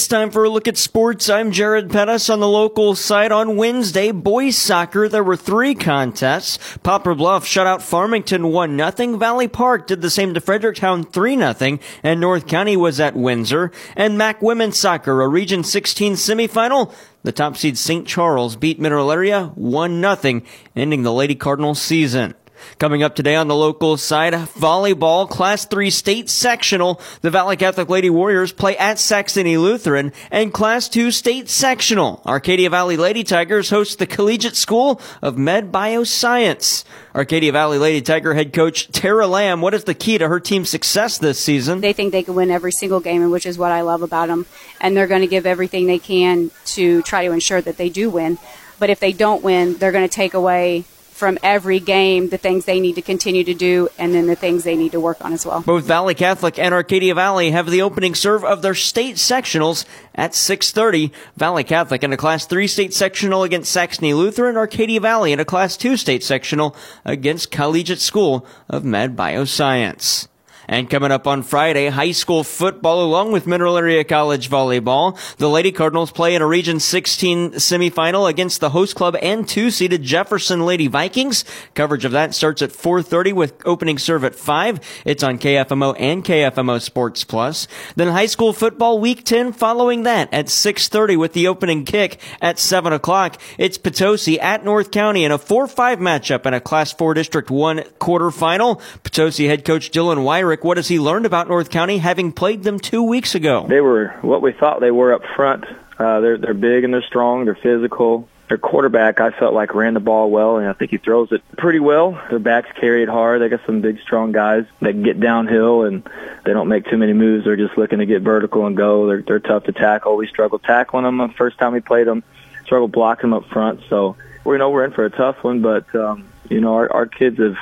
It's time for a look at sports. I'm Jared Pettis on the local side. On Wednesday, boys soccer, there were three contests. Poplar Bluff shut out Farmington 1 0. Valley Park did the same to Fredericktown 3 0. And North County was at Windsor. And MAC women's soccer, a Region 16 semifinal. The top seed St. Charles beat Mineral Area 1 0, ending the Lady Cardinals season. Coming up today on the local side, volleyball, Class 3 state sectional. The Valley Catholic Lady Warriors play at Saxony Lutheran and Class 2 state sectional. Arcadia Valley Lady Tigers host the Collegiate School of Med Bioscience. Arcadia Valley Lady Tiger head coach Tara Lamb, what is the key to her team's success this season? They think they can win every single game, which is what I love about them. And they're going to give everything they can to try to ensure that they do win. But if they don't win, they're going to take away from every game the things they need to continue to do and then the things they need to work on as well. Both Valley Catholic and Arcadia Valley have the opening serve of their state sectionals at 6:30. Valley Catholic in a Class 3 state sectional against Saxony Lutheran, Arcadia Valley in a Class 2 state sectional against Collegiate School of Med Bioscience. And coming up on Friday, high school football along with Mineral Area College volleyball. The Lady Cardinals play in a Region 16 semifinal against the host club and two-seeded Jefferson Lady Vikings. Coverage of that starts at 4.30 with opening serve at 5. It's on KFMO and KFMO Sports Plus. Then high school football week 10 following that at 6.30 with the opening kick at 7 o'clock. It's Potosi at North County in a 4-5 matchup in a Class 4 District 1 quarterfinal. Potosi head coach Dylan Wyrick what has he learned about North County having played them two weeks ago? They were what we thought they were up front. Uh, they're they're big and they're strong. They're physical. Their quarterback, I felt like ran the ball well, and I think he throws it pretty well. Their backs carry it hard. They got some big, strong guys that get downhill, and they don't make too many moves. They're just looking to get vertical and go. They're they're tough to tackle. We struggled tackling them the first time we played them. Struggled blocking them up front. So we know we're in for a tough one, but um, you know our our kids have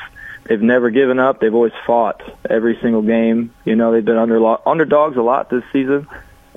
they've never given up. They've always fought every single game. You know, they've been under underdogs a lot this season,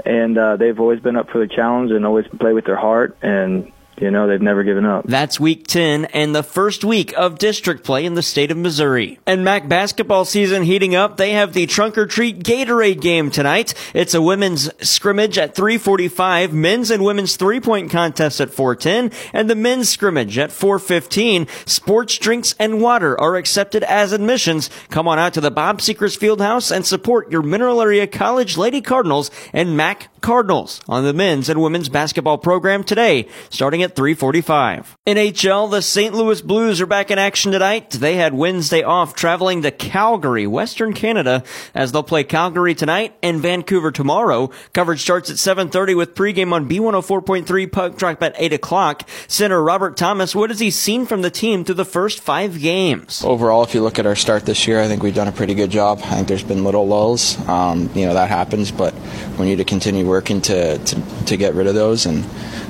and uh, they've always been up for the challenge and always play with their heart. And you know, they've never given up. That's week 10 and the first week of district play in the state of Missouri. And MAC basketball season heating up. They have the trunk or treat Gatorade game tonight. It's a women's scrimmage at 345, men's and women's three point contest at 410, and the men's scrimmage at 415. Sports drinks and water are accepted as admissions. Come on out to the Bob Sechrest Fieldhouse and support your Mineral Area College Lady Cardinals and MAC Cardinals on the men's and women's basketball program today, starting at 345. NHL, the St. Louis Blues are back in action tonight. They had Wednesday off traveling to Calgary, Western Canada, as they'll play Calgary tonight and Vancouver tomorrow. Coverage starts at 7.30 with pregame on B104.3 puck drop at 8 o'clock. Center Robert Thomas, what has he seen from the team through the first five games? Overall, if you look at our start this year, I think we've done a pretty good job. I think there's been little lulls. Um, you know, that happens, but we need to continue working to, to, to get rid of those. And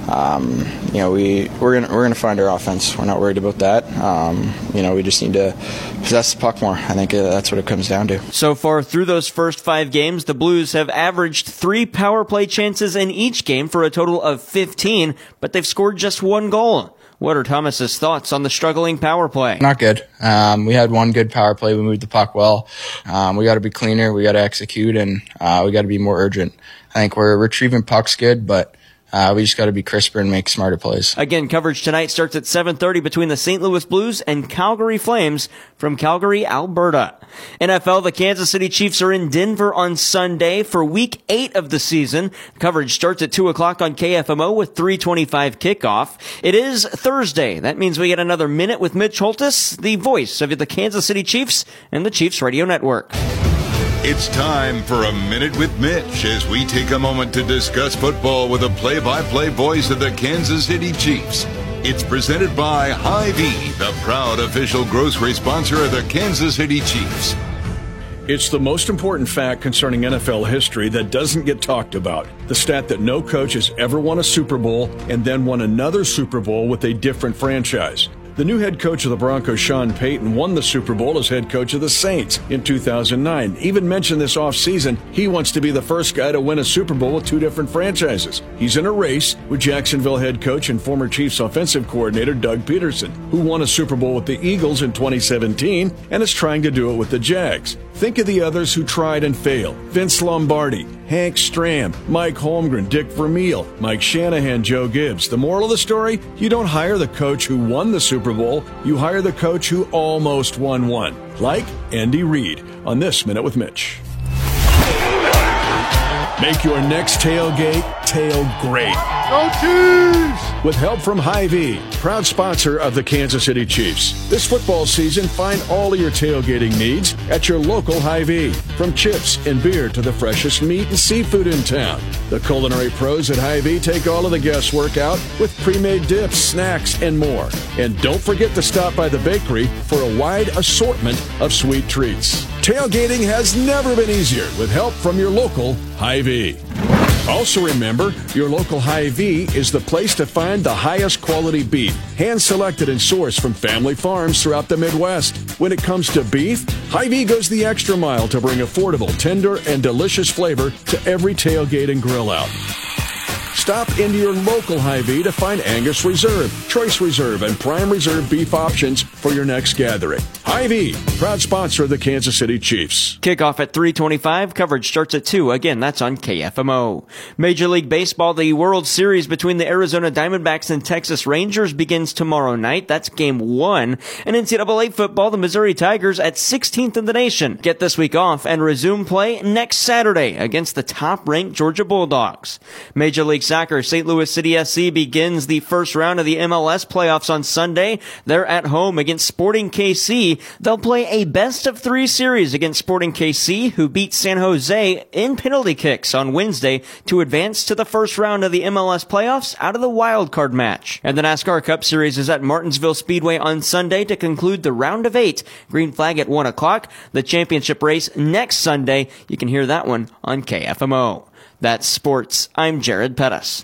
um, you know, we we're gonna we're gonna find our offense. We're not worried about that. Um, you know, we just need to possess the puck more. I think uh, that's what it comes down to. So far through those first five games, the Blues have averaged three power play chances in each game for a total of 15, but they've scored just one goal. What are Thomas's thoughts on the struggling power play? Not good. Um, we had one good power play. We moved the puck well. Um, we got to be cleaner. We got to execute, and uh, we got to be more urgent. I think we're retrieving pucks good, but uh, we just got to be crisper and make smarter plays. Again, coverage tonight starts at 7:30 between the St. Louis Blues and Calgary Flames from Calgary, Alberta. NFL: The Kansas City Chiefs are in Denver on Sunday for Week Eight of the season. Coverage starts at two o'clock on KFMO with 3:25 kickoff. It is Thursday. That means we get another minute with Mitch Holtis, the voice of the Kansas City Chiefs and the Chiefs Radio Network. It's time for a minute with Mitch as we take a moment to discuss football with a play by play voice of the Kansas City Chiefs. It's presented by Hy-Vee, the proud official grocery sponsor of the Kansas City Chiefs. It's the most important fact concerning NFL history that doesn't get talked about. The stat that no coach has ever won a Super Bowl and then won another Super Bowl with a different franchise. The new head coach of the Broncos, Sean Payton, won the Super Bowl as head coach of the Saints in 2009. Even mentioned this offseason, he wants to be the first guy to win a Super Bowl with two different franchises. He's in a race with Jacksonville head coach and former Chiefs offensive coordinator Doug Pederson, who won a Super Bowl with the Eagles in 2017 and is trying to do it with the Jags. Think of the others who tried and failed Vince Lombardi, Hank Stram, Mike Holmgren, Dick Vermeil, Mike Shanahan, Joe Gibbs. The moral of the story you don't hire the coach who won the Super Bowl, you hire the coach who almost won one, like Andy Reid on This Minute with Mitch. Make your next tailgate tail great. Go Chiefs! With help from Hy-Vee, proud sponsor of the Kansas City Chiefs. This football season, find all of your tailgating needs at your local Hy-Vee. From chips and beer to the freshest meat and seafood in town. The culinary pros at Hy-Vee take all of the guesswork out with pre-made dips, snacks, and more. And don't forget to stop by the bakery for a wide assortment of sweet treats. Tailgating has never been easier with help from your local Hy-Vee. Also remember, your local Hy-Vee is the place to find the highest quality beef, hand selected and sourced from family farms throughout the Midwest. When it comes to beef, Hy-Vee goes the extra mile to bring affordable, tender, and delicious flavor to every tailgate and grill out. Stop into your local Hy-Vee to find Angus Reserve, Choice Reserve, and Prime Reserve beef options for your next gathering. Hy-Vee, proud sponsor of the Kansas City Chiefs. Kickoff at 325. Coverage starts at 2. Again, that's on KFMO. Major League Baseball, the World Series between the Arizona Diamondbacks and Texas Rangers begins tomorrow night. That's game one. And NCAA football, the Missouri Tigers at 16th in the nation get this week off and resume play next Saturday against the top ranked Georgia Bulldogs. Major League Soccer, St. Louis City SC begins the first round of the MLS playoffs on Sunday. They're at home against Sporting KC. They'll play a best of three series against Sporting KC, who beat San Jose in penalty kicks on Wednesday to advance to the first round of the MLS playoffs out of the wild card match. And the NASCAR Cup Series is at Martinsville Speedway on Sunday to conclude the round of eight. Green flag at one o'clock. The championship race next Sunday. You can hear that one on KFMO. That's sports. I'm Jared Pettis.